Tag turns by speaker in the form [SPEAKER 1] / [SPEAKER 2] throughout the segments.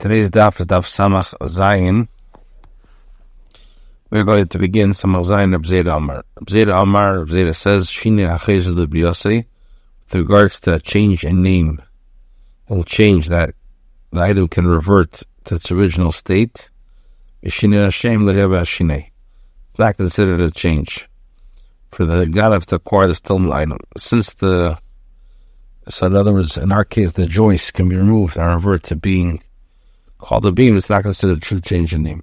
[SPEAKER 1] Today's daf is daf Samach Zayin. We're going to begin Samach Zayin of Amar. Zeda Amar, Zeda says, Shine Achez Libyose, with regards to change in name, will change that the item can revert to its original state. Shine Hashem Leheba Shine. It's not considered a change. For the God to acquire the stolen item. Since the, so in other words, in our case, the joist can be removed and revert to being called the beam, it's not considered a true change in name.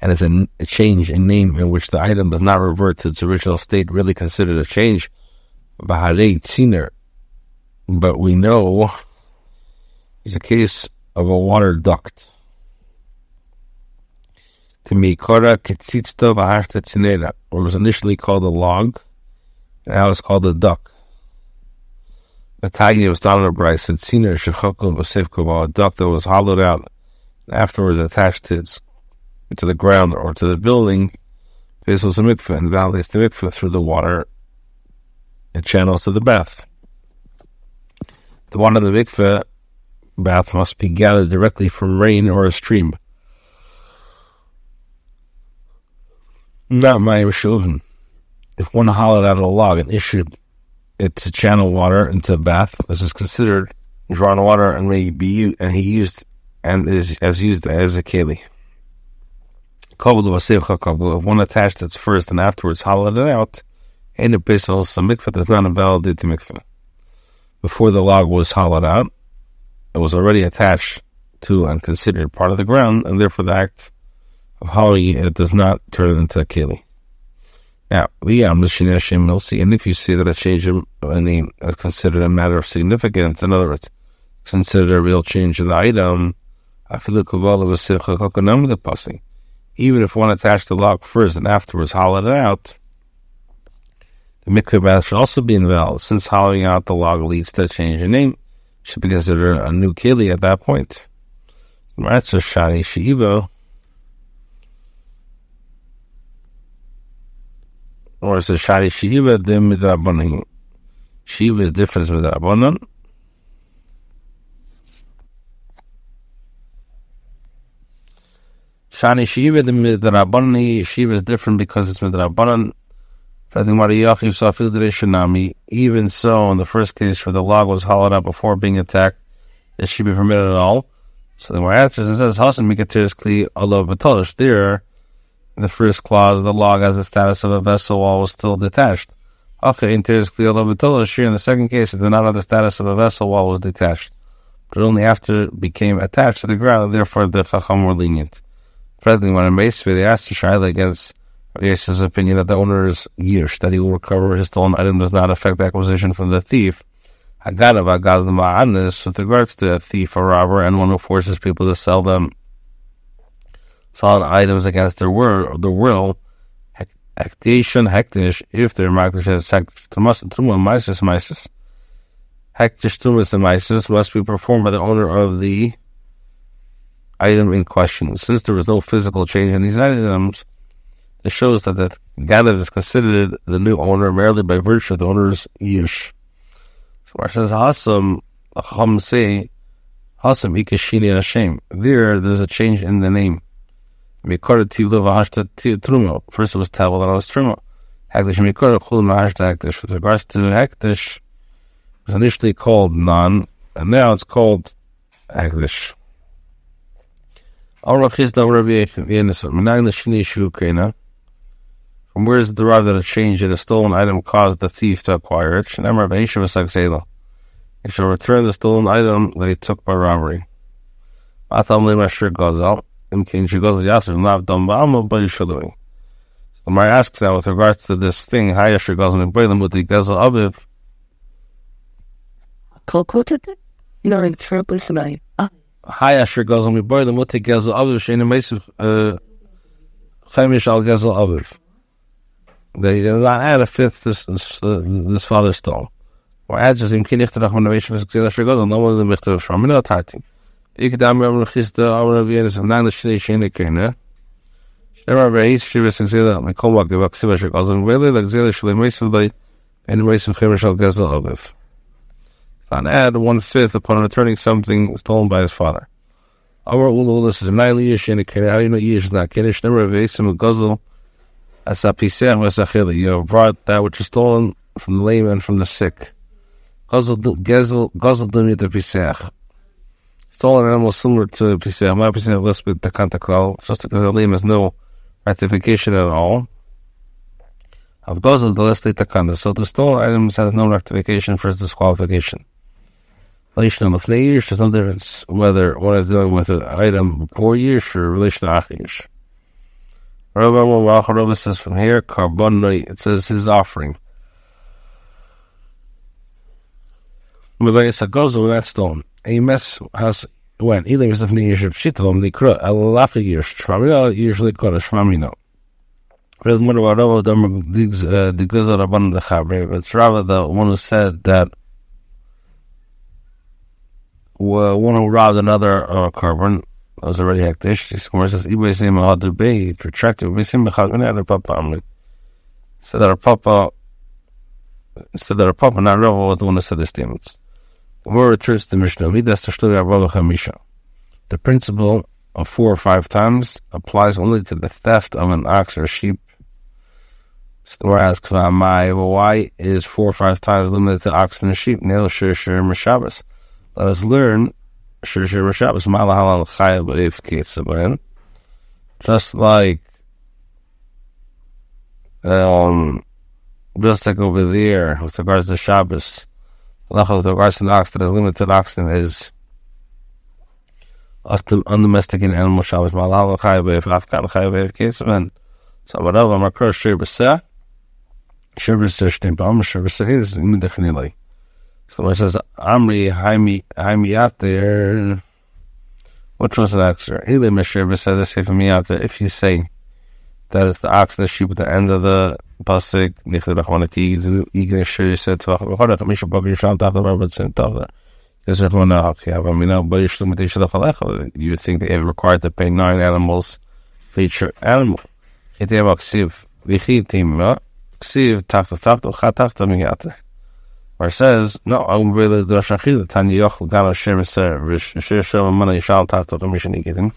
[SPEAKER 1] And it's a, a change in name in which the item does not revert to its original state, really considered a change. But we know it's a case of a water duct. Or was initially called a log, now it's called a duct. The Tanya was down Bryce said Sina Shechokol Vasivkova, a duct that was hollowed out and afterwards attached to its to the ground or to the building. This was a mikveh and validates the mikveh through the water and channels to the bath. The water of the mikveh bath must be gathered directly from rain or a stream. Not my children. If one hollowed out a log and issued it's to channel water into a bath. This is considered drawn water and may be used, and he used and is as used as a keli. If one attached its first and afterwards hollowed it out, and the pistol, some mikvah does not invalidate the mikvah. Before the log was hollowed out, it was already attached to and considered part of the ground, and therefore the act of hollowing it does not turn it into a keli. Now, we'll see, and if you see that a change in a uh, name uh, is considered a matter of significance, in other words, considered a real change in the item, even if one attached the log first and afterwards hollowed it out, the mikveh bath should also be invalid, since hollowing out the log leads to a change in name, should be considered a new keli at that point. Shani Shiva, or it's a Shari Shiva de Midrabanan. Shiva is different with Rabbanan. Shani Shiva de Midrabanan, Shiva is different because it's Midrabanan. Even so, in the first case where the log was hollowed out before being attacked, it should be permitted at all. So the Morath says, Hasan Mikatir Kli Allah Batalish. There, the first clause, the log has the status of a vessel while was still detached. Okay, in the second case, it did not have the status of a vessel while it was detached, but only after it became attached to the ground, therefore the Chacham were lenient. Friendly, when in Meisveh, they asked Yisrael against Yes's opinion that the owner's yish, that he will recover his stolen item, does not affect the acquisition from the thief. Hagadav Agaz the with regards to a thief or robber and one who forces people to sell them selling items against their will, their will, Hektation hektish, if their truma maisis maisis. Hektish tumas and maisis must be performed by the owner of the item in question. Since there was no physical change in these items, it shows that the Ganav is considered the new owner merely by virtue of the owner's yish. So where it says Hasam, Chacham say, Hasam ikashini Hashem. There, there's a change in the name. Mikora Tivlo Vahashta Trumo. First it was Tavel, then it was Trumo. Hektish Mikora Chul Mahashta Hektish. With regards to Hektish, was initially called Non, and now it's called Hektish. From where is it derived that a change in a stolen item caused the thief to acquire it? He shall return the stolen item that he took by robbery. Atam Lemashir Gazal. Imkin Shigos Yasir Lav Dam Ba'alma Bari Shalui. So the Mar asks now with regards to this thing, Haya Shigos Mibailim with the Gezel Aviv.
[SPEAKER 2] Kolkotet? No, in terribly tonight.
[SPEAKER 1] Haya Shigos Mibailim with the Gezel Aviv Shein Mesiv uh, Chaimish Al Gezel Aviv. They did not add a fifth this this, uh, this father's stone. Or adds just in Kinichterach when the Mesiv Shigos and no one of the Michter from Minot Harting. Ik dam yom khista awra vienes am nang shne shne kene. Reis shivas and me kom wak devak siva shak azon vele like zela shle and meisel khir shal gaza avef. On add one fifth upon returning something stolen by his father. Our is in a kiddush. How do you know years is not vesim guzzle. You have brought that which is stolen from the lame and from the sick. Guzzle guzzle guzzle piseh. Stolen animal similar to piseh. My piseh less with the kantaklal. Just because the name has no rectification at all. Of guzzle the less takanda. So the stolen items has no rectification for its disqualification. Relation of years, there's no difference whether one is dealing with an item four years or relation to Ach years. Rabbi says from here, Carbonite, it says his offering. But goes with that stone. A mess has when either is years of Shitalom, the Kra, a lack of years, Shramina, usually called a Shramino. But it's rather the one who said that one who robbed another uh, carbon was already hektish. This Gemara says, "Ibay sim hadu be retracted. We sim bechad min other papa amri." Said that Rav Papa said that Rav Papa, not Rava, was the one who said the statements. Gemara returns to Mishnah. The principle of four or five times applies only to the theft of an ox or sheep. Store asks, "Why is four or five times limited to ox and sheep?" Neil shir shir mishabas. Let us learn just like um just like over there with regards to Shabbos, to the ox that is limited oxen is undomesticated animal Shabbos malal chayav if afkan if kesman. So whatever makar shir b'seh, shir b'seh shtim b'am shir b'seh is imidachnilai. So it says, Amri, Haimi out there. Which was the extra? Ili Meshir said this for me out there. If you say that it's the ox and the sheep at the end of the pasuk, Rachmanati, Igre Shir mean, but you think they required to pay nine animals for each animal. Chitim Aksiv, Vichitim, uh, Ksiv, Tachta Tachta, Chatachta Miyata where says, no, I'm really the Shachil, Tanya Yochel, Rishir Shem, Mana Yishal Tata, Commission Igitin.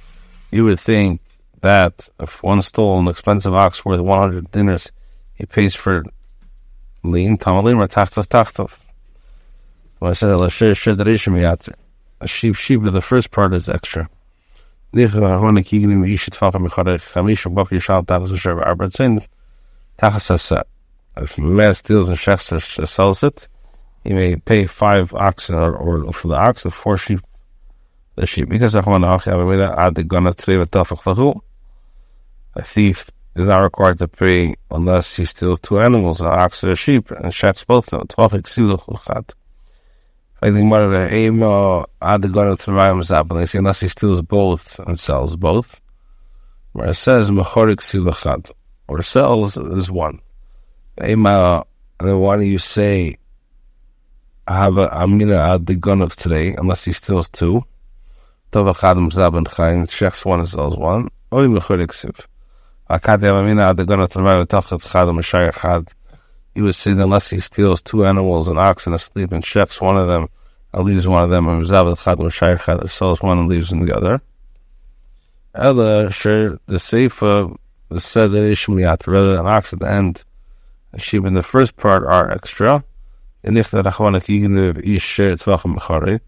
[SPEAKER 1] You would think that if one stole an expensive ox worth 100 dinners, he pays for lean, tamalim, or tachtov, tachtov. So I said, Yatzer. A sheep, sheep, the first part is extra. If a man steals and chefs uh, sells it, he may pay five oxen or, uh, or for the ox and four sheep the sheep. Because I want to uh, have a thief is not required to pay unless he steals two animals, an ox and a sheep, and shacks both of them. Travayim uh, unless he steals both and sells both. Where it says Mechorik or sells is one. Aim, uh, and then why do you say I have a, I'm going to add the gun of today, unless he steals two. Tova Chadam Zaben Chayin, Shechs one and sells one. Oy Mechuriksiv. Akad Gun of Travai Tachat Chadam Shayar Chad. Would say that unless he steals two animals, an ox and a sleep, and checks one of them, and leaves one of them, and Zaben Chadam Shayar Chad, sells one and leaves the other. Ella, sure, the Seifa said that Ishmiyat, rather than ox at the end, a sheep in the first part are extra and if the Rachmanik Yignev Ish Tzvachim B'chari,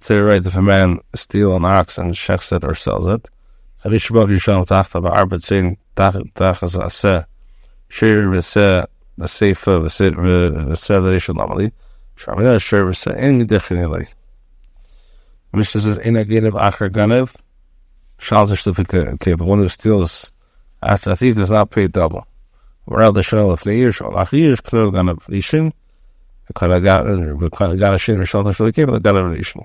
[SPEAKER 1] so you're right, if a man steals an ox and shechs it or sells it, Chavish Bog Yisham Tachta Ba'arbet Zin Tachas Aseh, Shir V'seh, the Seifa V'seh L'Rishon Lamali, Shamina Shir V'seh, En Midechin Ilai. Mishnah says, In a Genev Acher Ganev, Shal Zishtufik Okay, but one who steals after a thief does not pay double. Where the Shal of Leir, Shal Achir, Knul Ganev Rishim, got a shit or something for the cable, got a relation.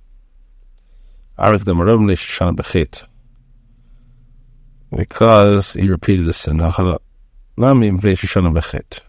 [SPEAKER 1] Arik the Marab Nish Shana Bechit. Because he repeated the sin. Mvei Shana Bechit.